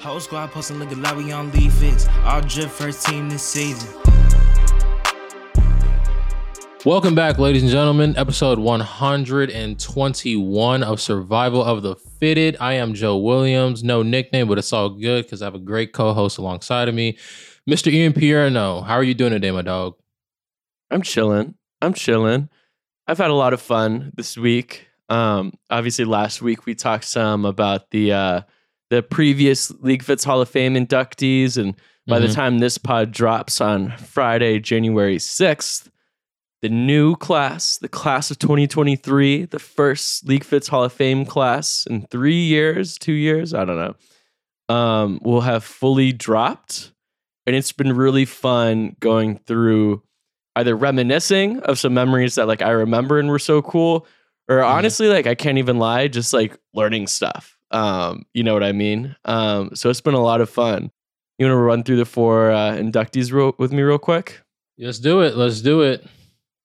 Whole squad posting look like we on League Fits. All drip first team this season. Welcome back, ladies and gentlemen. Episode 121 of Survival of the Fitted. I am Joe Williams. No nickname, but it's all good because I have a great co-host alongside of me, Mr. Ian Pierno. How are you doing today, my dog? I'm chilling. I'm chilling. I've had a lot of fun this week. Um, obviously, last week we talked some about the uh, the previous League Fits Hall of Fame inductees, and by the Mhm. time this pod drops on Friday, January sixth, the new class, the class of 2023, the first League Fits Hall of Fame class in three years, two years, I don't know, um, will have fully dropped, and it's been really fun going through either reminiscing of some memories that like I remember and were so cool, or honestly, like I can't even lie, just like learning stuff. Um, you know what I mean? Um, so it's been a lot of fun. You want to run through the four uh, inductees real, with me real quick? Let's do it. Let's do it.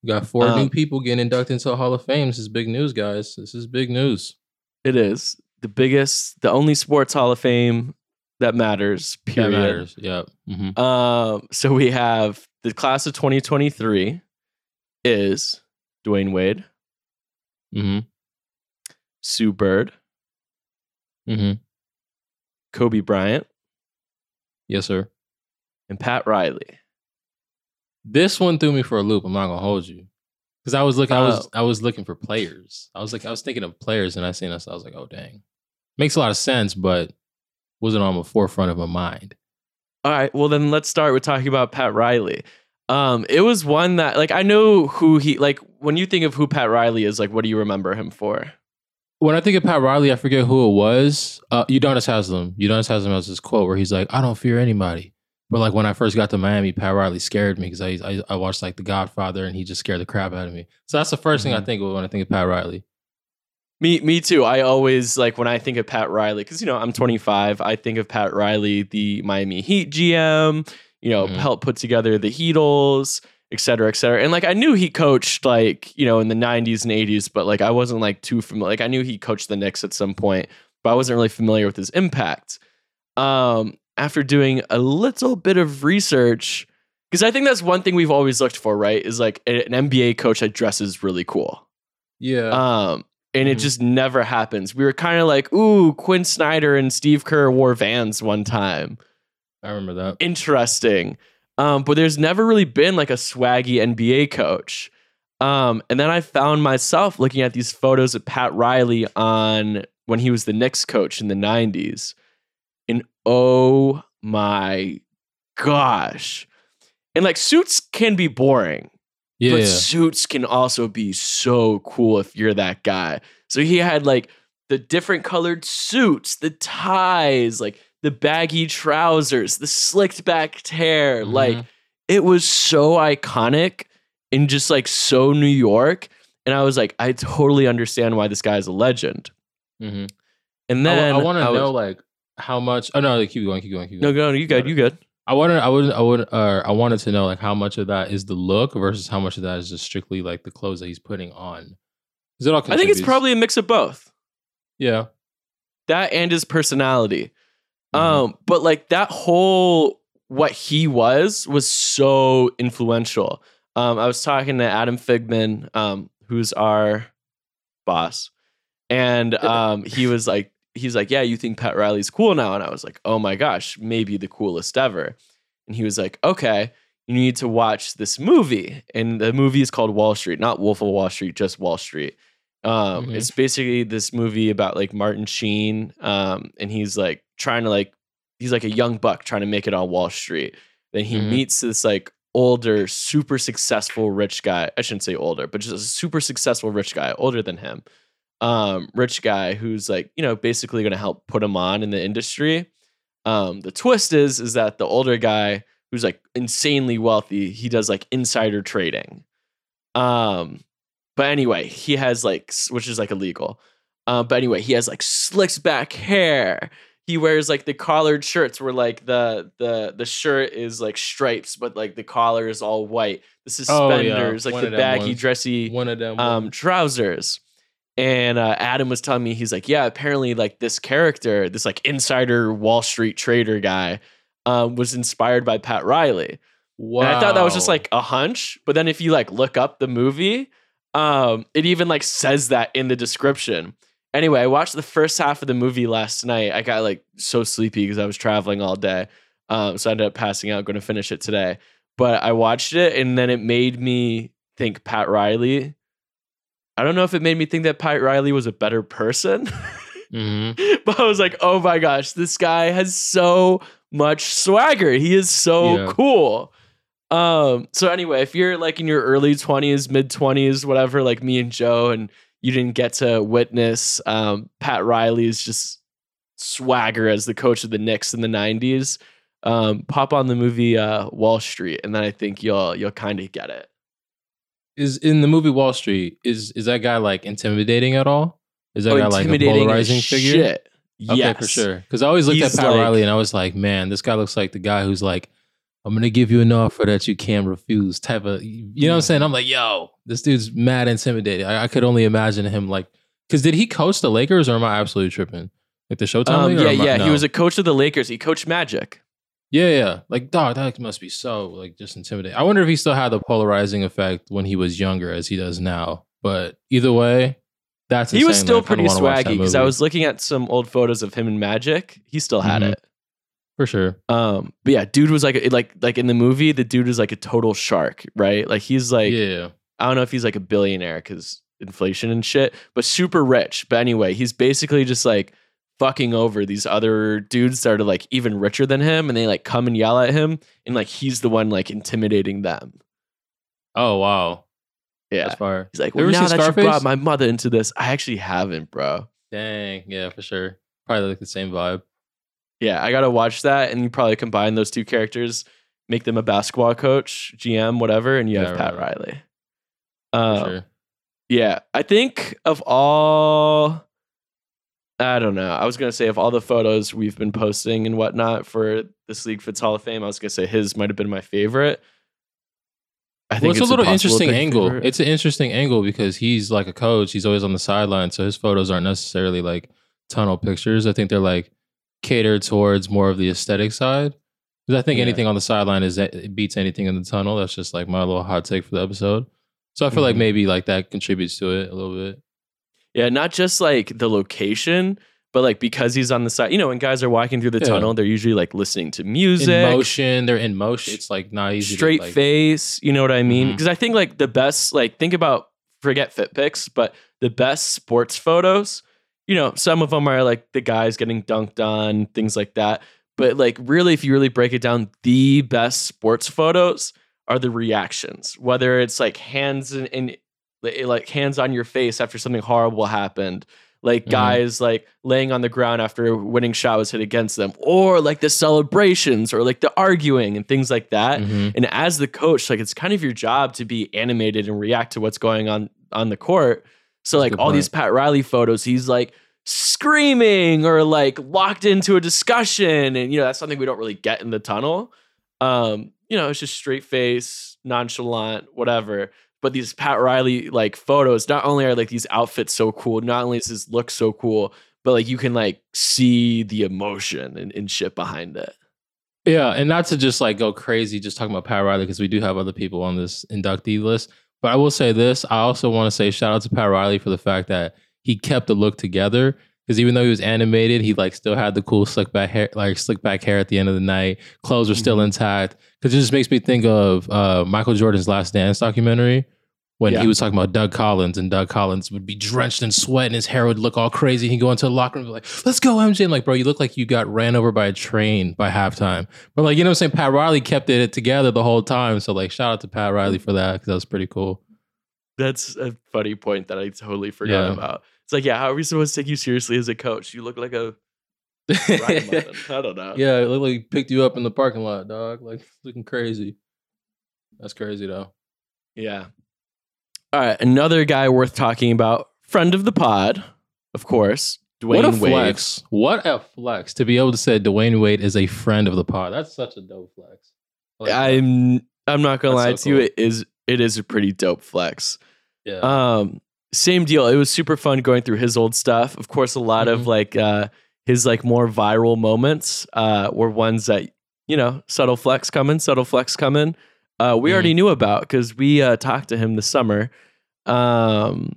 We got four Um, new people getting inducted into the Hall of Fame. This is big news, guys. This is big news. It is the biggest, the only sports Hall of Fame that matters. That Period. matters. Yep. hmm Um, so we have the class of 2023 is Dwyane Wade, mm-hmm. Sue Bird, hmm Kobe Bryant, Yes, sir. and Pat Riley. This one threw me for a loop. I'm not gonna hold you, because I was looking. I was Oh. I was looking for players. I was like I was thinking of players, and I seen this. I was like, oh dang, makes a lot of sense, but wasn't on the forefront of my mind. All right, well then let's start with talking about Pat Riley. Um, it was one that like I know who he like when you think of who Pat Riley is, like what do you remember him for? When I think of Pat Riley, I forget who it was. Uh, Udonis Haslem. Udonis Haslem has this quote where he's like, "I don't fear anybody." But like when I first got to Miami, Pat Riley scared me because I, I I watched like The Godfather and he just scared the crap out of me. So that's the 1st thing I Mhm. think of when I think of Pat Riley. Me, me too. I always like when I think of Pat Riley because you know I'm 25. I think of Pat Riley, the Miami Heat GM. You know, Mhm. helped put together the Heatles, et cetera, et cetera. And like I knew he coached like you know in the 90s and 80s, but like I wasn't like too familiar. Like I knew he coached the Knicks at some point, but I wasn't really familiar with his impact. Um, after doing a little bit of research, because I think that's one thing we've always looked for, right? Is like an NBA coach that dresses really cool. Yeah. Um, and it Mhm. just never happens. We were kind of like, ooh, Quin Snyder and Steve Kerr wore Vans one time. I remember that. Interesting. Um, but there's never really been like a swaggy NBA coach. Um, and then I found myself looking at these photos of Pat Riley on when he was the Knicks coach in the 90s. And oh my gosh. And like suits can be boring Yeah. but suits can also be so cool if you're that guy. So he had like the different colored suits, the ties, like the baggy trousers, the slicked back hair. Like Mhm. it was so iconic and just like so New York. And I was like, I totally understand why this guy is a legend. Mhm. And then I, want to was- know like how much. Oh no, keep going, keep going, keep going. No, go, you good, you good. I wanted, I would, I would, uh, I wanted to know like how much of that is the look versus how much of that is just strictly like the clothes that he's putting on. Is it all? I think it's probably a mix of both. yeah. that and his personality. Mhm. Um, but like that whole what he was was so influential. Um, I was talking to Adam Figman, um, who's our boss, and um, he was like, he's like, yeah, you think Pat Riley's cool now? And I was like, oh my gosh, maybe the coolest ever. And he was like, okay, you need to watch this movie, and the movie is called Wall Street, not Wolf of Wall Street, just Wall Street. Um, Mhm. It's basically this movie about like Martin Sheen, um, and he's like trying to like he's like a young buck trying to make it on Wall Street. Then he Mhm. meets this like older, super successful rich guy. I shouldn't say older, but just a super successful rich guy, older than him. Um, rich guy who's like, you know, basically gonna help put him on in the industry. Um, the twist is is that the older guy who's like insanely wealthy, he does like insider trading. Um, but anyway, he has like which is like illegal. Uh, but anyway, he has like slicks back hair. He wears like the collared shirts where like the the the shirt is like stripes, but like the collar is all white. The Oh, yeah. suspenders, like the baggy, ones. dressy One of them. um trousers. And uh, Adam was telling me he's like, yeah, apparently like this character, this like insider Wall Street trader guy, um, was inspired by Pat Riley. Wow. And I thought that was just like a hunch, but then if you like look up the movie, um, it even like says that in the description. Anyway, I watched the first half of the movie last night. I got like so sleepy because I was traveling all day. Um, so I ended up passing out, going to finish it today. But I watched it and then it made me think Pat Riley. I don't know if it made me think that Pat Riley was a better person, Mhm. but I was like, oh my gosh, this guy has so much swagger. He is so Yeah. cool. Um, so anyway, if you're like in your early 20s, mid 20s, whatever, like me and Joe, and you didn't get to witness um, Pat Riley's just swagger as the coach of the Knicks in the 90s, um, pop on the movie uh, Wall Street, and then I think you'll you'll kind of get it. Is in the movie Wall Street, is is that guy like intimidating at all? Is that Oh, guy like a polarizing figure? Shit. Okay, yes. for sure. Because I always looked He's at Pat like- Riley and I was like, man, this guy looks like the guy who's like, I'm gonna give you an offer that you can't refuse. Type of, you know what I'm saying? I'm like, yo, this dude's mad intimidating. I, I could only imagine him like, because did he coach the Lakers or am I absolutely tripping? Like the Showtime Um, league? yeah, I- yeah. He was a coach of the Lakers. He coached Magic. yeah, yeah. Like, dog, that must be so like just intimidating. I wonder if he still had the polarizing effect when he was younger as he does now. But either way, that's He was still that pretty wanna watch that swaggy because I was looking at some old photos of him and Magic. He still had Mhm. it. For sure. Um, but yeah, dude was like a- like like in the movie, the dude is like a total shark, right? Like he's like yeah. I don't know if he's like a billionaire because inflation and shit, but super rich. But anyway, he's basically just like fucking over these other dudes that are like even richer than him, and they like come and yell at him, and like he's the one like intimidating them. Oh wow, Yeah, that's fire. he's like, well, ever now seen that you brought my mother into this, I actually haven't, bro. Dang, yeah, for sure. Probably like the same vibe. Yeah, I gotta watch that, and you probably combine those two characters, make them a basketball coach, GM, whatever, and you Yeah, have Pat right. Riley. Um, sure. Yeah, I think of all, I don't know. I was gonna say of all the photos we've been posting and whatnot for this League Fits Hall of Fame, I was gonna say his might have been my favorite. I Well, it's, a little interesting angle. favorite. It's an interesting angle because he's like a coach. He's always on the sideline, so his photos aren't necessarily like tunnel pictures. I think they're like catered towards more of the aesthetic side. Because I think Yeah. anything on the sideline is it beats anything in the tunnel. That's just like my little hot take for the episode. So I feel like Mhm. maybe like that contributes to it a little bit. yeah, not just like the location, but like because he's on the side. You know, when guys are walking through the Yeah. tunnel, they're usually like listening to music, In motion, they're in motion. It's like not easy. straight to, like, face. You know what I mean? Because I think like the best, like think about forget fit pics, but the best sports photos. You know, some of them are like the guys getting dunked on, things like that. But like really, if you really break it down, the best sports photos are the reactions. Whether it's like hands in, in like hands on your face after something horrible happened like Mhm. guys like laying on the ground after a winning shot was hit against them or like the celebrations or like the arguing and things like that Mhm. and as the coach like it's kind of your job to be animated and react to what's going on on the court so That's like all point. these pat riley photos he's like screaming or like locked into a discussion and you know that's something we don't really get in the tunnel um you know it's just straight face nonchalant whatever but these pat riley like photos not only are like these outfits so cool not only does this look so cool but like you can like see the emotion and, and shit behind it Yeah, and not to just like go crazy just talking about Pat Riley because we do have other people on this inductee list. But I will say this: I also want to say shout out to Pat Riley for the fact that he kept the look together. Because even though he was animated, he like still had the cool slick back hair, like slick back hair at the end of the night. Clothes were still Mhm. intact. Because it just makes me think of uh, Michael Jordan's Last Dance documentary when Yeah. he was talking about Doug Collins, and Doug Collins would be drenched in sweat, and his hair would look all crazy. He'd go into the locker room and be like, "Let's go, MJ!" I'm like, bro, you look like you got ran over by a train by halftime. But like, you know what I'm saying? Pat Riley kept it together the whole time. So like, shout out to Pat Riley for that because that was pretty cool. That's a funny point that I totally forgot Yeah. about. It's like, yeah, how are we supposed to take you seriously as a coach? You look like a. I don't know. yeah, it looked like he picked you up in the parking lot, dog. Like looking crazy. That's crazy though. Yeah. All right, another guy worth talking about, friend of the pod, of course, Dwyane what a Wade. flex! What a flex to be able to say Dwyane Wade is a friend of the pod. That's such a dope flex. Like that. I'm I'm not gonna lie so to you. It is it is a pretty dope flex. yeah. Um, same deal. It was super fun going through his old stuff. Of course, a lot of Mhm. like uh, his like more viral moments uh, were ones that you know subtle flex coming, subtle flex coming. Uh, we Mhm. already knew about because we uh, talked to him this summer. Um,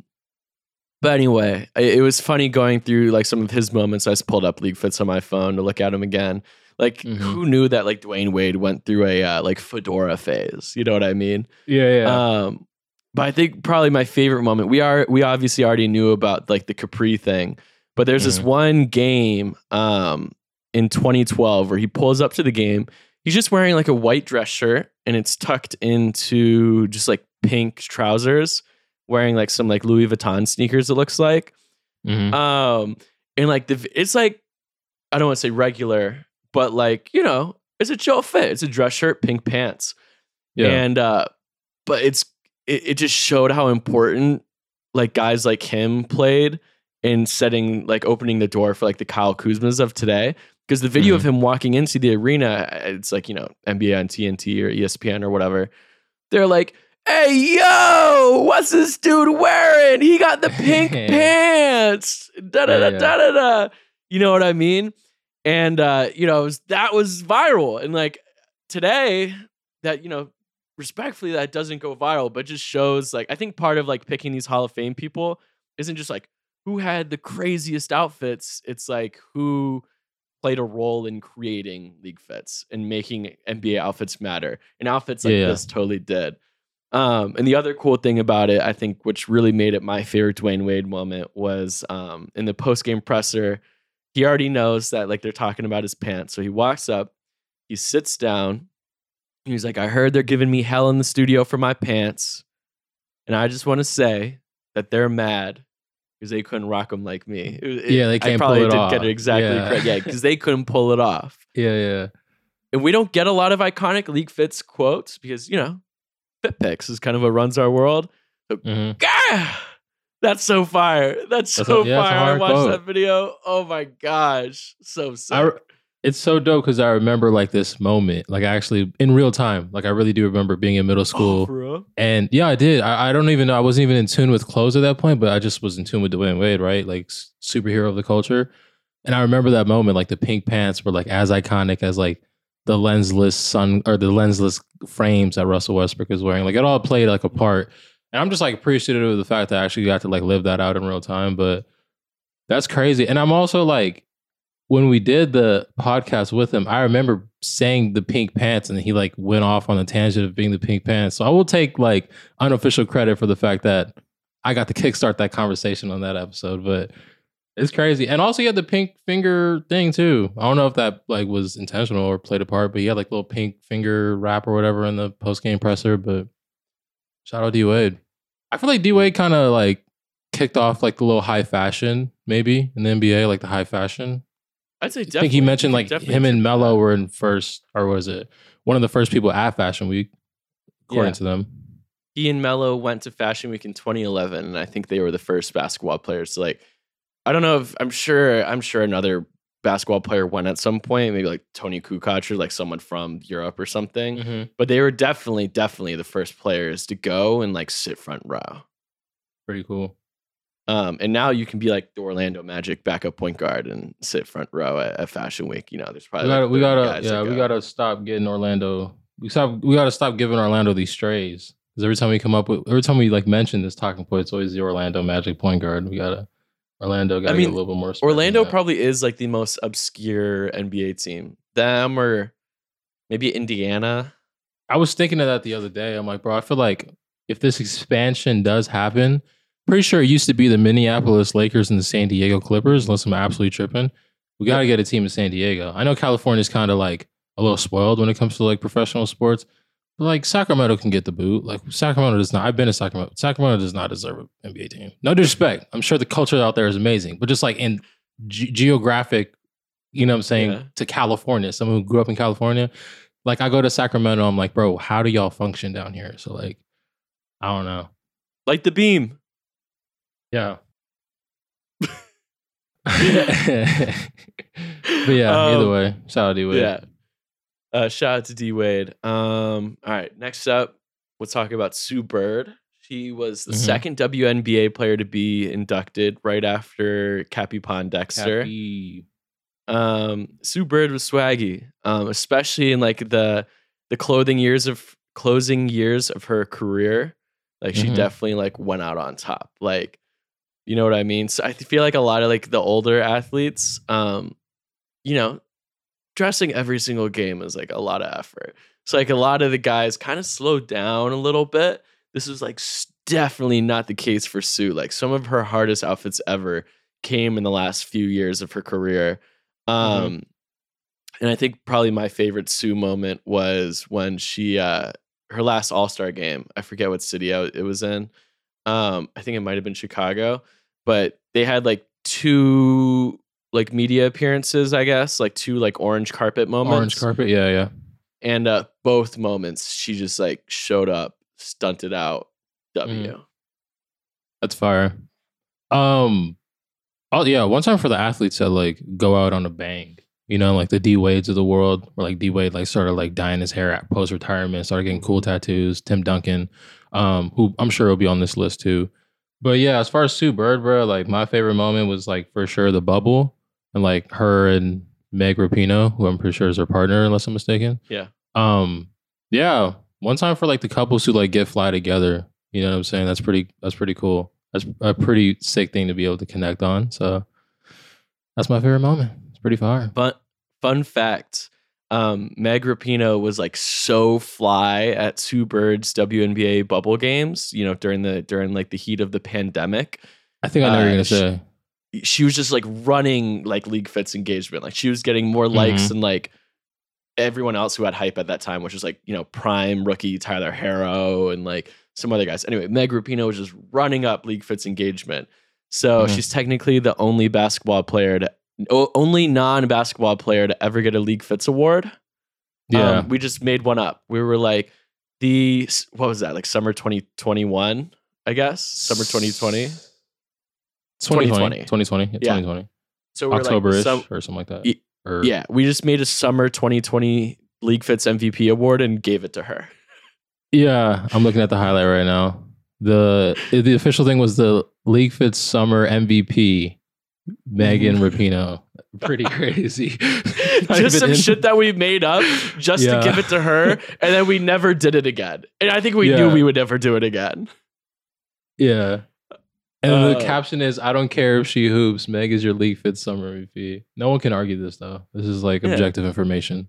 but anyway, it, it was funny going through like some of his moments. I just pulled up League Fits on my phone to look at him again. Like, Mhm. who knew that like Dwyane Wade went through a uh, like fedora phase? You know what I mean? Yeah, Um, but I think probably my favorite moment. We are we obviously already knew about like the Capri thing, but there's this Mhm. one game um in 2012 where he pulls up to the game. He's just wearing like a white dress shirt and it's tucked into just like pink trousers, wearing like some like Louis Vuitton sneakers. It looks like. Mhm. Um, and like the it's like I don't want to say regular, but like you know, it's a chill fit. It's a dress shirt, pink pants. yeah. And uh but it's it, it just showed how important like guys like him played in setting like opening the door for like the Kyle Kuzmas of today. Because the video of him walking into the arena, it's like, you know, NBA on TNT or ESPN or whatever. They're like, hey, yo, what's this dude wearing? He got the pink pants. Da da da da da da. You know what I mean? And uh, you know, was- that was viral. And like today, that, you know, respectfully, that doesn't go viral, but just shows like I think part of like picking these Hall of Fame people isn't just like who had the craziest outfits. It's like who played a role in creating league fits and making NBA outfits matter. And outfits like Yeah, this totally did. Um, and the other cool thing about it, I think, which really made it my favorite Dwyane Wade moment was um, in the post game presser. He already knows that like they're talking about his pants, so he walks up, he sits down, he's like, "I heard they're giving me hell in the studio for my pants, and I just want to say that they're mad because they couldn't rock them like me." It- Yeah, they can't pull probably it didn't get it exactly Yeah. correct. Yeah, because they couldn't pull it off yeah, yeah. and we don't get a lot of iconic league fits quotes because you know fit pics is kind of what runs our world hmm Gah! that's so fire that's That's so a- yeah, fire i watched quote. that video oh my gosh so sick I, it's so dope because I remember like this moment, like I actually in real time. Like I really do remember being in middle Oh, school, for real? and yeah, I did. I, I don't even know. I wasn't even in tune with clothes at that point, but I just was in tune with Dwyane Wade, right? Like superhero of the culture. And I remember that moment, like the pink pants were like as iconic as like the lensless sun or the lensless frames that Russell Westbrook is wearing. Like it all played like a part. And I'm just like appreciative of the fact that I actually got to like live that out in real time. But that's crazy. And I'm also like, when we did the podcast with him, I remember saying the pink pants and he like went off on a tangent of being the pink pants. So I will take like unofficial credit for the fact that I got to kickstart that conversation on that episode. But it's crazy. And also he had the pink finger thing too. I don't know if that like was intentional or played a part, but he had like little pink finger wrap or whatever in the post game presser. But shout out D Wade. I feel like D Wade mm. kind of like kicked off like the little high fashion, maybe in the NBA, like the high fashion. I'd say I think he mentioned like him and Melo were in first, or was it one of the first people at Fashion Week, according Yeah. to them? he and Melo went to Fashion Week in 2011, and I think they were the first basketball players to like. I don't know if I'm sure. I'm sure another basketball player went at some point, maybe like Toni Kukoc or like someone from Europe or something. Mm-hmm. But they were definitely, definitely the first players to go and like sit front row. Pretty cool. Um, and now you can be like the Orlando Magic backup point guard and sit front row at, at Fashion Week. You know, there's We probably gotta, like we gotta, guys yeah, we go. gotta stop getting Orlando. We stop. We gotta stop giving Orlando these strays. Because every time we come up with, every time we like mention this talking point, it's always the Orlando Magic point guard. We gotta Orlando. Gotta mean, get a little bit more. Orlando probably is like the most obscure NBA team. Them or maybe Indiana. I was thinking of that the other day. I'm like, bro, I feel like if this expansion does happen, pretty sure it used to be the Minneapolis Lakers and the San Diego Clippers, unless I'm absolutely tripping. We got to get a team in San Diego. I know California's kind of like a little spoiled when it comes to like professional sports, but like Sacramento can get the boot. Like Sacramento does not. I've been to Sacramento. Sacramento does not deserve an NBA team. No disrespect. I'm sure the culture out there is amazing, but just like in ge- geographic, you know what I'm saying, Yeah. to California, someone who grew up in California, like I go to Sacramento, I'm like, bro, how do y'all function down here? So like, I don't know. Like the beam. Yeah. but yeah, either Um, way, shout out D Wade. Yeah. Uh, shout out to D Wade. Um, all right, next up, we'll talk about Sue Bird. She was the Mhm. second WNBA player to be inducted right after Cappie Pondexter. Happy- um Sue Bird was swaggy, um, especially in like the the clothing years of closing years of her career. Like she Mhm. definitely like went out on top. Like, you know what I mean? So I feel like a lot of like the older athletes, um, you know, dressing every single game is like a lot of effort. So like a lot of the guys kind of slowed down a little bit. This was like definitely not the case for Sue. Like some of her hardest outfits ever came in the last few years of her career. Um and I think probably my favorite Sue moment was when she uh her last All-Star game. I forget what city it was in. Um I think it might have been Chicago, but they had like two like media appearances, I guess, like two like orange carpet moments Orange carpet. Yeah, yeah. and uh both moments she just like showed up stunted out w That's fire. Um, oh yeah, one time for the athletes that like go out on a bang. You know, like the D Wades of the world, where like D Wade like started like dyeing his hair at post retirement, started getting cool tattoos. Tim Duncan, um, who I'm sure will be on this list too. But yeah, as far as Sue Bird, bro, like my favorite moment was like for sure the bubble and like her and Meg Rapinoe, who I'm pretty sure is her partner, unless I'm mistaken. Yeah. Um, yeah. One time for like the couples who like get fly together. You know what I'm saying? That's pretty that's pretty cool. That's a pretty sick thing to be able to connect on. So that's my favorite moment. It's pretty fire. but fun fact um meg rapinoe was like so fly at sue bird's WNBA bubble games you know during the during like the heat of the pandemic I think I know Uh, you're gonna sh- say. she was just like running like league fits engagement like she was getting more likes Mhm. than like everyone else who had hype at that time which was like you know prime rookie tyler herro and like some other guys anyway meg rapinoe was just running up league fits engagement so Mhm. she's technically the only basketball player to only non-basketball player to ever get a league fits award Yeah. um, we just made one up we were like the what was that like summer 2021 i guess summer 2020 2020. 2020. 2020. Yeah, Yeah. 2020. so we're October-ish like some, or something like that. Or, Yeah, we just made a summer 2020 League Fits MVP award and gave it to her. Yeah, I'm looking at the highlight right now. The the official thing was the League Fits Summer MVP, Megan Rapinoe. Pretty crazy. Just some in- shit that we made up just Yeah. to give it to her, and then we never did it again. And I think we knew we would never do it again. Yeah. And then the Uh, caption is, "I don't care if she hoops. Meg is your League Fits Summer MVP." No one can argue this though. This is like Yeah. objective information.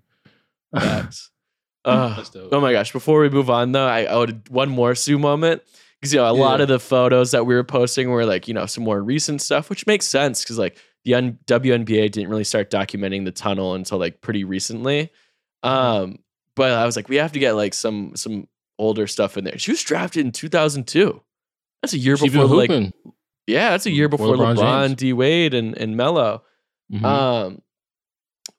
Facts. Uh, oh my gosh! Before we move on, though, I owed one more Sue moment because you know a lot of the photos that we were posting were like you know some more recent stuff, which makes sense because like the N- WNBA didn't really start documenting the tunnel until like pretty recently. Mm-hmm. Um, but I was like, we have to get like some some older stuff in there. She was drafted in 2002. That's a year She before like yeah, that's a year Before before LeBron LeBron, D Wade, and and Melo. Mhm. Um,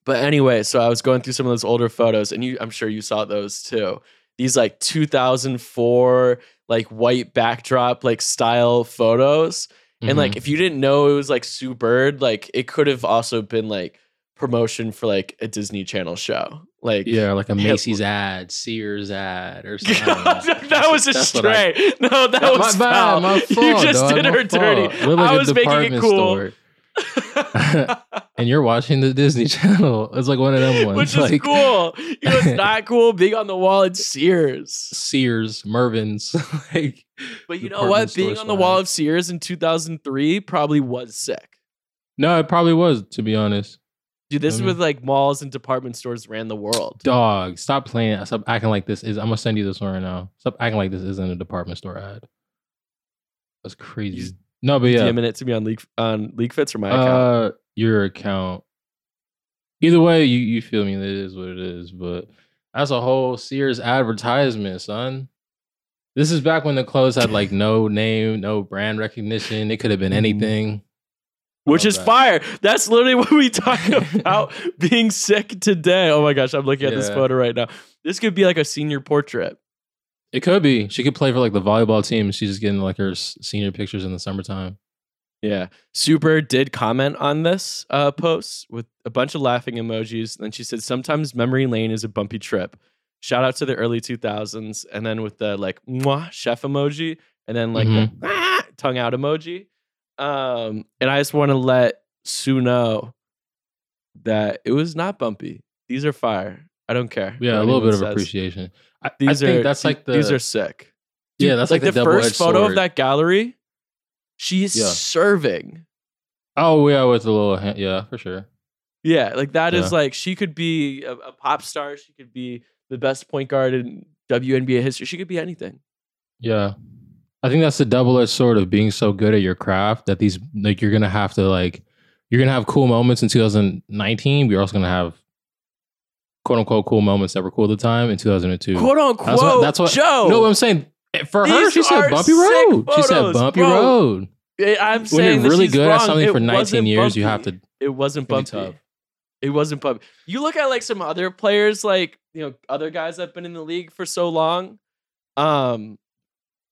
but anyway, so I was going through some of those older photos, and you, I'm sure you saw those too. These like 2004 like white backdrop like style photos, and like Mhm. if you didn't know it was like Sue Bird, like it could have also been like promotion for like a Disney Channel show. Like yeah, like a. Macy's ad, Sears ad, or something. that was a That's what I- No, that Yeah, was my bad, foul. my you fault, just dog, did her dirty. fault. We're like I was making it cool. store. and you're watching the Disney Channel. It's like one of them ones. Which is like cool. You know, it's not cool being on the wall at Sears. Sears, Mervyn's. like, But you know what? Being on the wall of Sears in 2003 probably was sick. no, it probably was. To be honest, Dude, this is Mhm. with like malls and department stores ran the world. dog, stop playing. Stop acting like this is. I'm gonna send you this one right now. Stop acting like this isn't a department store ad. That's crazy. No, but yeah, DMing it to me on League on League Fits or my account. Uh, your account. Either way, you you feel me. It is what it is. But that's a whole Sears advertisement, son. This is back when the clothes had like no name, no brand recognition. It could have been Mhm. anything. Which is that. fire. That's literally what we talk about being sick today. Oh my gosh, I'm looking at this photo right now. This could be like a senior portrait. It could be. She could play for like the volleyball team. She's just getting like her senior pictures in the summertime. Yeah. Super did comment on this uh, post with a bunch of laughing emojis. And then she said, sometimes memory lane is a bumpy trip. Shout out to the early 2000s. And then with the like, mwah, chef emoji. and then like the "Ah," tongue out emoji. Um, and I just want to let Sue know that it was not bumpy. These are fire. I don't care. Yeah, a little bit of says. appreciation. I, I These think are that's like the these are sick. yeah, that's like, like, the, the, first photo sword. of that gallery. She's Yeah. serving. Oh yeah, with a little hand, yeah, for sure. Yeah, like that is Yeah. like she could be a, a pop star. She could be the best point guard in WNBA history. She could be anything. Yeah. I think that's the double edged sword of being so good at your craft that these like you're gonna have to like you're gonna have cool moments in 2019, but you're also gonna have quote unquote cool moments that were cool at the time in 2002. Quote unquote. That's what, that's what Joe. No, what I'm saying eh, for her, she said bumpy road. she said bumpy bro. road. Eh, I'm When saying you're that really good at something for 19 wasn't years, you have to It wasn't bumpy. It wasn't bumpy. You look at like some other players, like you know, other guys that have been in the league for so long, um,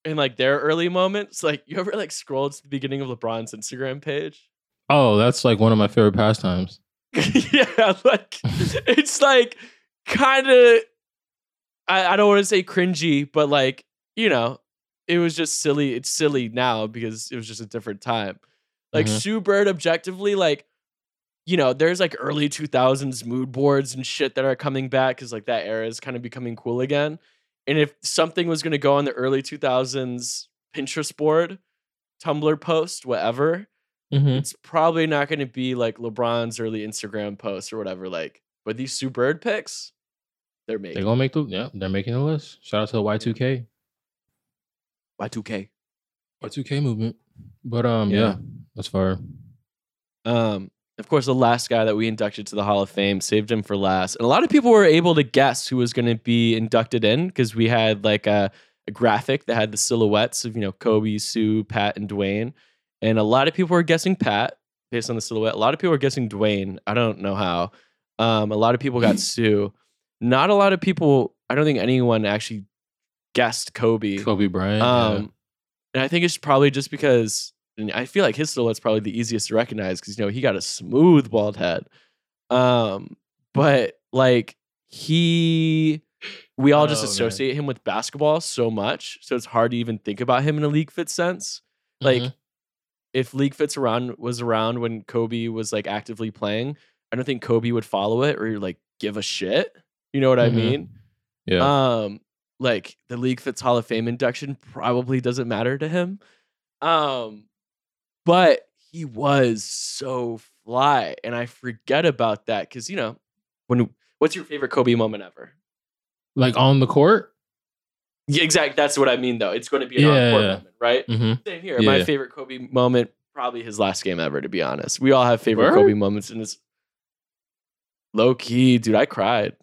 in like their early moments. Like you ever like scroll to the beginning of LeBron's Instagram page? Oh, that's like one of my favorite pastimes. yeah, like it's like kind of I, I don't want to say cringy, but like, you know, it was just silly. It's silly now because it was just a different time. Like Mhm. Sue Bird objectively, like, you know, there's like early 2000s mood boards and shit that are coming back because like that era is kind of becoming cool again. And if something was gonna go on the early 2000s Pinterest board, Tumblr post, whatever, Mhm. it's probably not going to be like LeBron's early Instagram posts or whatever. Like, but these Sue Bird pics, they're making. They're gonna make the yeah, they're making the list. Shout out to the Y2K. Y2K. Y2K movement. But um yeah, Yeah. that's far. Um, of course, the last guy that we inducted to the Hall of Fame saved him for last, and a lot of people were able to guess who was going to be inducted in because we had like a, a graphic that had the silhouettes of you know Kobe, Sue, Pat, and Dwyane, and a lot of people were guessing Pat based on the silhouette. A lot of people were guessing Dwyane. I don't know how. Um, a lot of people got Sue. Not a lot of people. I don't think anyone actually guessed Kobe. Kobe Bryant. Um, and I think it's probably just because I feel like his silhouette's probably the easiest to recognize because you know he got a smooth bald head. Um, but like he, we all just Oh, man. associate him with basketball so much, so it's hard to even think about him in a league fit sense. yeah. Like Mhm. If league fits around was around when Kobe was like actively playing, I don't think Kobe would follow it or like give a shit. You know what I Mhm. mean? yeah. Um, like the League Fits Hall of Fame induction probably doesn't matter to him. Um, but he was so fly, and I forget about that because you know when. What's your favorite Kobe moment ever? like on the court. Yeah, exactly. That's what I mean, though. It's going to be an Yeah, encore moment, right? Mm-hmm. Same here. My Yeah. favorite Kobe moment, probably his last game ever. To be honest, we all have favorite Word? Kobe moments, and it's low key, dude. I cried.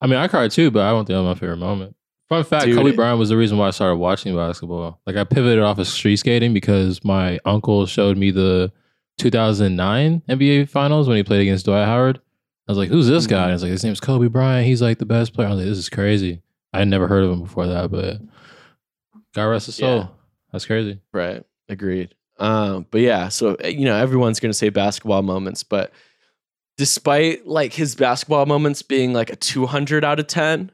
I mean, I cried too, but I don't think that was my favorite moment. Fun fact: Kobe Bryant was the reason why I started watching basketball. Like, I pivoted off of street skating because my uncle showed me the 2009 NBA Finals when he played against Dwight Howard. I was like, "Who's this guy?" And it's like, "His name's Kobe Bryant. He's like the best player." I was like, "This is crazy." I had never heard of him before that, but God rest his soul. Yeah. That's crazy. Right. Agreed. Um, but yeah, so uh, you know, everyone's gonna say basketball moments, but despite like his basketball moments being like a 200 out of 10,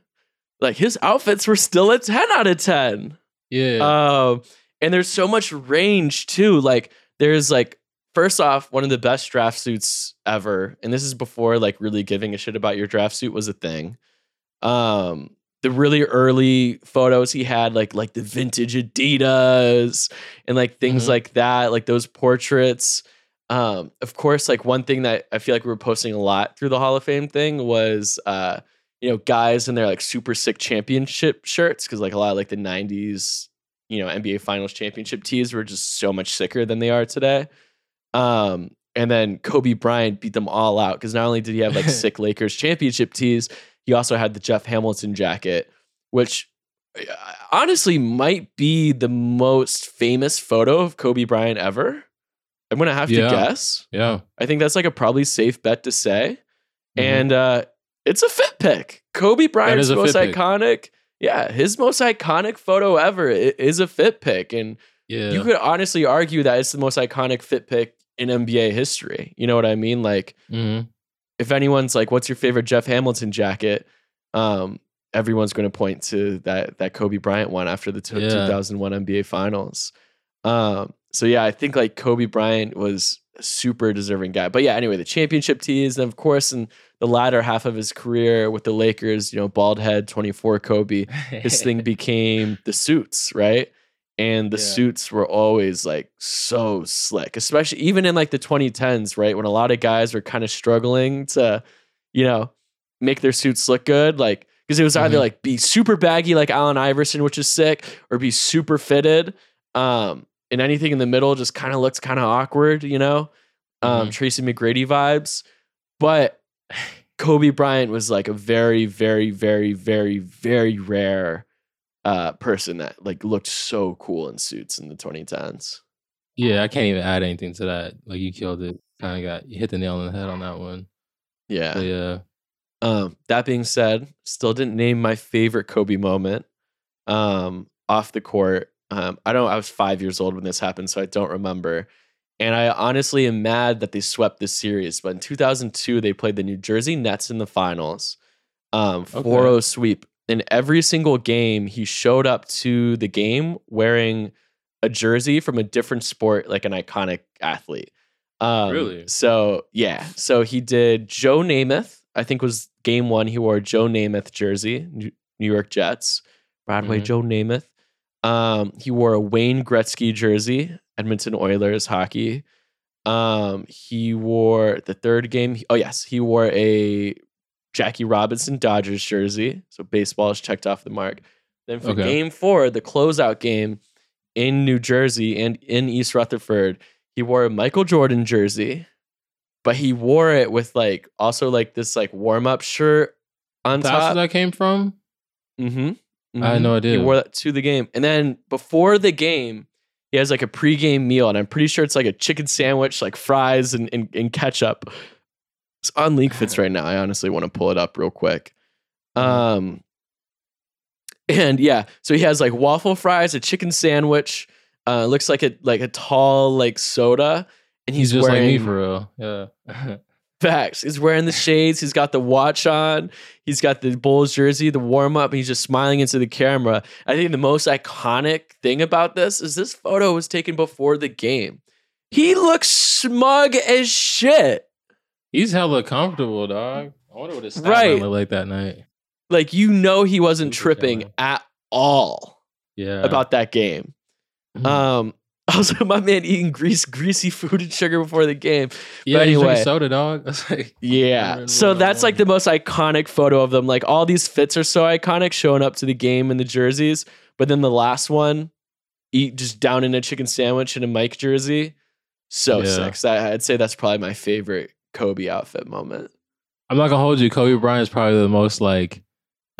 like his outfits were still a 10 out of 10. Yeah. Um, and there's so much range too. Like there's like first off, one of the best draft suits ever, and this is before like really giving a shit about your draft suit was a thing. Um, the really early photos he had, like like the vintage Adidas and like things Mhm. like that, like those portraits. Um, of course, like one thing that I feel like we were posting a lot through the Hall of Fame thing was uh, you know, guys in their like super sick championship shirts, because like a lot of like the 90s, you know, NBA finals championship tees were just so much sicker than they are today. Um, and then Kobe Bryant beat them all out because not only did he have like sick Lakers championship tees, he also had the Jeff Hamilton jacket, which uh, honestly might be the most famous photo of Kobe Bryant ever. I'm gonna have Yeah. to guess. yeah. I think that's like a probably safe bet to say. Mhm. And uh it's a fit pic. Kobe Bryant's is most fit pic. iconic. Yeah, his most iconic photo ever is a fit pic. And yeah. you could honestly argue that it's the most iconic fit pic in NBA history. You know what I mean? Like Mhm. If anyone's like, what's your favorite Jeff Hamilton jacket? Um, everyone's going to point to that that Kobe Bryant one after the t- Yeah. 2001 NBA Finals. Um, so yeah, I think like Kobe Bryant was a super deserving guy. But yeah, anyway, the championship teas, and of course, in the latter half of his career with the Lakers, you know, bald head, 24 Kobe, his thing became the suits, right? And the Yeah. suits were always like so slick, especially even in like the 2010s, right? When a lot of guys were kind of struggling to, you know, make their suits look good. Like, because it was either Mhm. like be super baggy like Allen Iverson, which is sick, or be super fitted. Um, and anything in the middle just kind of looks kind of awkward, you know? Um, Tracy McGrady vibes. But Kobe Bryant was like a very, very, very, very, very rare uh person that like looked so cool in suits in the 2010s. yeah, I can't even add anything to that. Like you killed it. Kind of got you hit the nail on the head on that one. Yeah. But yeah. Um, that being said, still didn't name my favorite Kobe moment um, off the court. Um, I don't. I was five years old when this happened, so I don't remember. And I honestly am mad that they swept this series. But in 2002, they played the New Jersey Nets in the finals, um, 4-0 sweep. In every single game, he showed up to the game wearing a jersey from a different sport, like an iconic athlete. Um, Really? So yeah. So he did Joe Namath. I think was game one. He wore a Joe Namath jersey, New York Jets. Broadway Mhm. Joe Namath. Um, he wore a Wayne Gretzky jersey, Edmonton Oilers hockey. Um, he wore the third game. Oh yes, he wore a Jackie Robinson Dodgers jersey. So baseball is checked off the mark. Then for Okay. game four, the closeout game in New Jersey and in East Rutherford, he wore a Michael Jordan jersey, but he wore it with like also like this like warm up shirt on That's where top. that came from? Mm-hmm. I had no idea. He wore that to the game. And then before the game, he has like a pregame meal, and I'm pretty sure it's like a chicken sandwich, like fries and, and, and ketchup. It's on League Fits right now. I honestly want to pull it up real quick. Um and yeah, so he has like waffle fries, a chicken sandwich, uh looks like a like a tall like soda. And he's, He's just wearing like me for real. Yeah. Facts. He's wearing the shades. He's got the watch on. He's got the Bulls jersey, the warm up. He's just smiling into the camera. I think the most iconic thing about this is this photo was taken before the game. He looks smug as shit. He's hella comfortable, dog. I wonder what his stat Right. looked like that night. Like you know he wasn't tripping at all Yeah. about that game. Mhm. Um. Also, my man eating grease, greasy food and sugar before the game. yeah, drinking anyway. soda, dog. Like Yeah. So that's like the most iconic photo of them. Like all these fits are so iconic showing up to the game in the jerseys. But then the last one, eat just down in a chicken sandwich in a Mike jersey. So Yeah. sick. I'd say that's probably my favorite Kobe outfit moment. I'm not gonna hold you. Kobe Bryant is probably the most like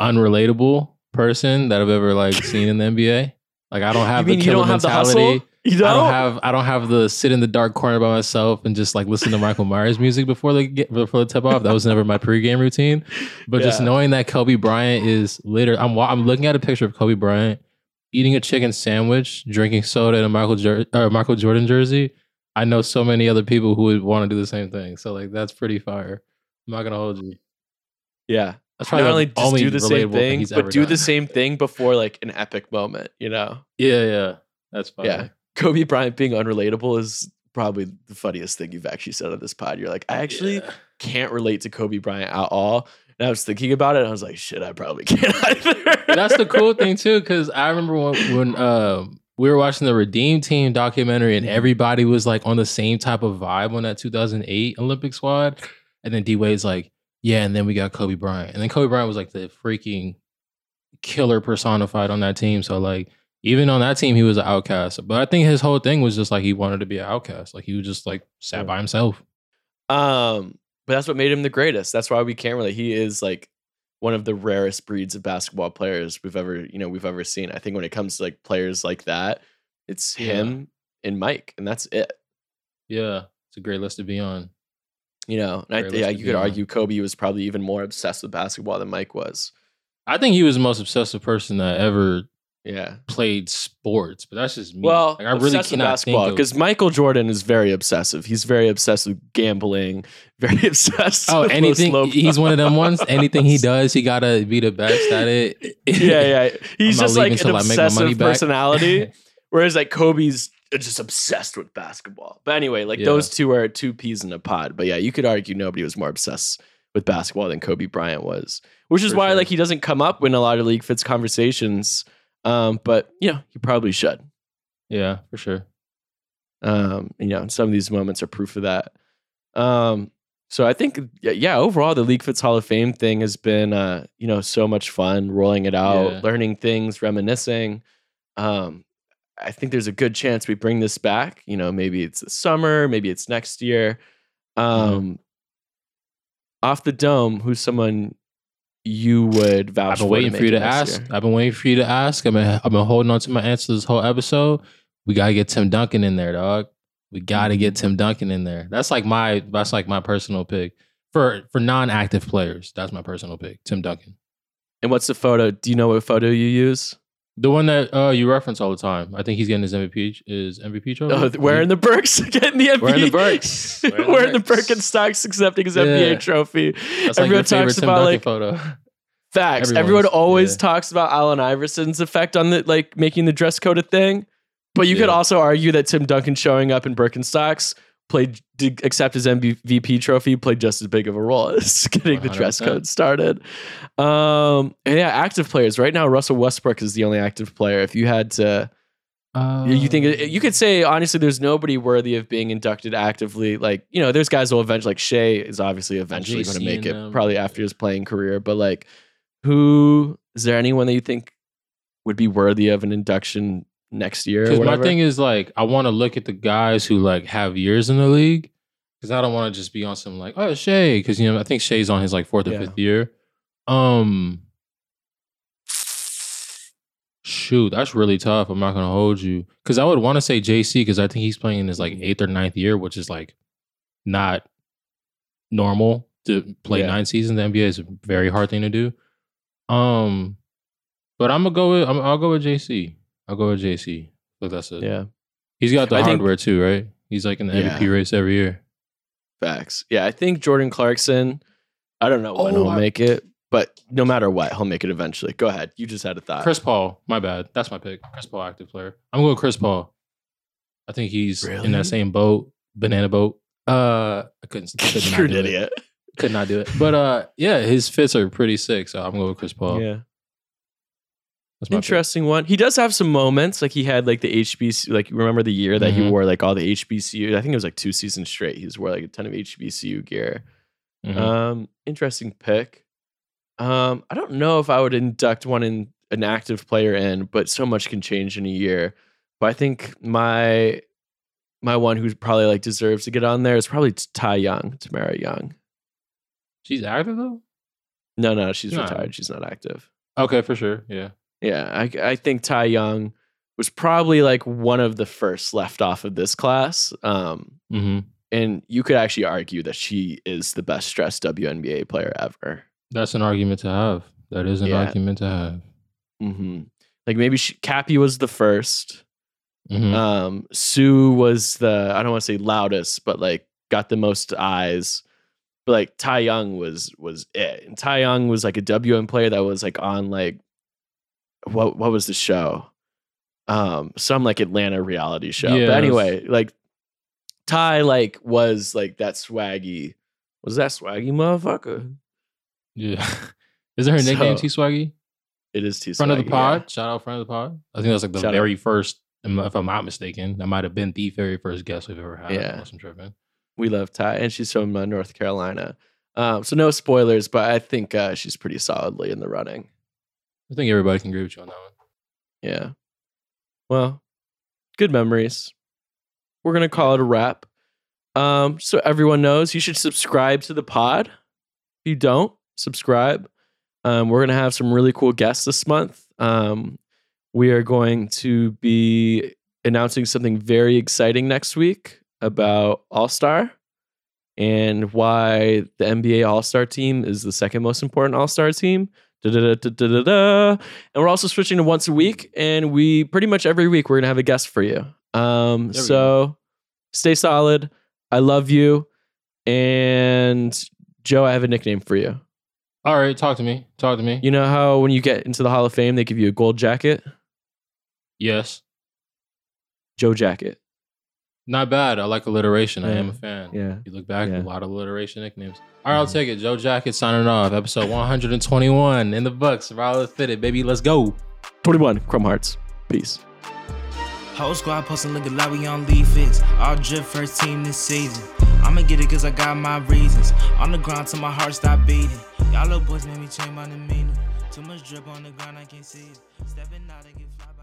unrelatable person that I've ever like seen in the NBA. Like I don't have you the you killer don't have the mentality. Don't? I don't have I don't have the sit in the dark corner by myself and just like listen to Michael Myers music before the get before the tip off. That was never my pregame routine. But just knowing that Kobe Bryant is later, I'm I'm looking at a picture of Kobe Bryant eating a chicken sandwich, drinking soda in a Michael jer- or Michael Jordan jersey. I know so many other people who would want to do the same thing. So like that's pretty fire. I'm not gonna hold you. yeah. That's Not probably only the just only do the same thing, but do the same thing before like an epic moment, you know? Yeah, yeah. That's fine. Yeah. Kobe Bryant being unrelatable is probably the funniest thing you've actually said on this pod. You're like, I actually Yeah. can't relate to Kobe Bryant at all. And I was thinking about it, and I was like, shit, I probably can't either. That's the cool thing too, because I remember when when um we were watching the Redeem Team documentary, and everybody was like on the same type of vibe on that 2008 Olympic squad, and then D Wade's like, yeah, and then we got Kobe Bryant, and then Kobe Bryant was like the freaking killer personified on that team. So like. Even on that team, he was an outcast. But I think his whole thing was just like he wanted to be an outcast. Like he was just like sat by himself. Um, but that's what made him the greatest. That's why we can't really. He is like one of the rarest breeds of basketball players we've ever, you know, we've ever seen. I think when it comes to like players like that, it's Yeah. him and Mike, and that's it. Yeah, it's a great list to be on. You know, and I, yeah, you could beyond. argue Kobe was probably even more obsessed with basketball than Mike was. I think he was the most obsessive person that ever Yeah. played sports, but that's just me. Well, like, I really cannot basketball think because Michael Jordan is very obsessive. He's very obsessed with gambling. Very obsessed. Oh, with anything. He's one of them ones. Anything he does, he gotta be the best at it. yeah, yeah. He's just like an till I make my money obsessive personality. Whereas like Kobe's just obsessed with basketball. But anyway, like Yeah. those two are two peas in a pod. But yeah, you could argue nobody was more obsessed with basketball than Kobe Bryant was. Which is For why sure. like he doesn't come up in a lot of league fits conversations. Um, but you know, he probably should. yeah, for sure. Um, you know, some of these moments are proof of that. Um, so I think yeah, overall the League Fits Hall of Fame thing has been uh, you know, so much fun rolling it out, Yeah. learning things, reminiscing. Um, I think there's a good chance we bring this back. You know, maybe it's the summer, maybe it's next year. Mm-hmm. Um, off the dome, who's someone you would vouch I've been for? waiting to for you to ask. year? I've been waiting for you to ask. I've been, I've been holding on to my answer this whole episode. We gotta get Tim Duncan in there, dog. We gotta get Mm-hmm. Tim Duncan in there. That's like my that's like my personal pick for for non-active players. That's my personal pick, Tim Duncan. And what's the photo? Do you know what photo you use? The one that uh, you reference all the time. I think he's getting his MVP Is MVP trophy. Oh, wearing the Birks, getting the MVP. Wearing the Birks. Wearing Wearing, the the. Birkenstocks, accepting his Yeah. NBA trophy. That's like Everyone favorite talks Tim about Duncan like photo. facts. Everyone's, Everyone always yeah. talks about Allen Iverson's effect on the like making the dress code a thing. But you could also argue that Tim Duncan showing up in Birkenstocks played did accept his MVP trophy played just as big of a role as getting the dress code started. Um, and yeah, active players right now. Russell Westbrook is the only active player. If you had to, Uh, you think you could say honestly, there's nobody worthy of being inducted actively. Like you know, there's guys who will eventually like Shai is obviously eventually going to make it them. probably after his playing career. But like, who is there anyone that you think would be worthy of an induction next year? Because my thing is like, I want to look at the guys who like have years in the league. Because I don't want to just be on some like, oh Shai, because you know I think Shai's on his like fourth or Yeah. fifth year. Um, shoot, that's really tough. I'm not gonna hold you because I would want to say JC because I think he's playing in his like Mhm. eighth or ninth year, which is like not normal to play Yeah. nine seasons. The NBA is a very hard thing to do. Um, but I'm gonna go with I'm, I'll go with JC. I'll go with JC. Look, that's it. yeah, He's got the I think- hardware too, right? He's like in the MVP Yeah. race every year. facts. Yeah, I think Jordan Clarkson. I don't know when Oh, he'll I- make it, but no matter what, he'll make it eventually. Go ahead. You just had a thought. Chris Paul, my bad. That's my pick. Chris Paul, active player. I'm going with Chris Paul. I think he's in that same boat, banana boat. Uh, I couldn't. I could not You're do an it. idiot. Could not do it. But uh, yeah, his fits are pretty sick. So I'm going with Chris Paul. Yeah. That's my pick. Interesting one. He does have some moments. Like he had like the HBC. Like remember the year that he Mhm. wore like all the HBCU. I think it was like two seasons straight. He's wore like a ton of HBCU gear. Mhm. Um, interesting pick. Um, I don't know if I would induct one in an active player in, but so much can change in a year. But I think my my one who probably like deserves to get on there is probably Ty Young, Tamera Young. She's active though. No, no, she's Nah. retired. She's not active. Okay, for sure. Yeah. Yeah, I, I think Ty Young was probably like one of the first left off of this class. Um, hmm and you could actually argue that she is the best dressed WNBA player ever. That's an argument to have. That is an Yeah. argument to have. hmm Like maybe she, Cappie was the 1st Mhm. Um, Sue was the I don't want to say loudest, but like got the most eyes. But like Ty Young was was it, and Ty Young was like a WN player that was like on like what what was the show? Um, some like Atlanta reality show. It but anyway, like Ty like was like that swaggy. Was that swaggy motherfucker? yeah. Is her nickname So- T Swaggy? It is too Friend of the pod. yeah. Shout out friend of the pod. I think that's like the Shout out. very first. If I'm not mistaken, that might have been the very first guest we've ever had. Yeah. Tripping. We love Ty, and she's from uh, North Carolina. Um, so no spoilers, but I think uh, she's pretty solidly in the running. I think everybody can agree with you on that one. Yeah. Well, good memories. We're gonna call it a wrap. Um, so everyone knows you should subscribe to the pod. If you don't subscribe, um, we're gonna have some really cool guests this month. Um, we are going to be announcing something very exciting next week about All Star and why the NBA All Star team is the second most important All Star team And we're also switching to once a week, and we pretty much every week we're gonna have a guest for you. Um, so stay solid. I love you, and Joe, I have a nickname for you. All right, talk to me. Talk to me. You know how when you get into the Hall of Fame, they give you a gold jacket, yes. Joe jacket. Not bad. I like alliteration. I am a fan. Yeah. You look back, Yeah. a lot of alliteration nicknames. All right, I'll take it. Joe Jacket signing off. Episode 121 in the books. Riley Fitted, baby. Let's go. Twenty-one Chrome Hearts. Peace. Whole squad posting looking like we on League Fits. All drip first team this season. I'ma get it cause I got my reasons. On the ground till my heart stop beating. Y'all little boys made me change my demeanor. Too much drip on the ground, I can't see it. Stepping out and get fly by.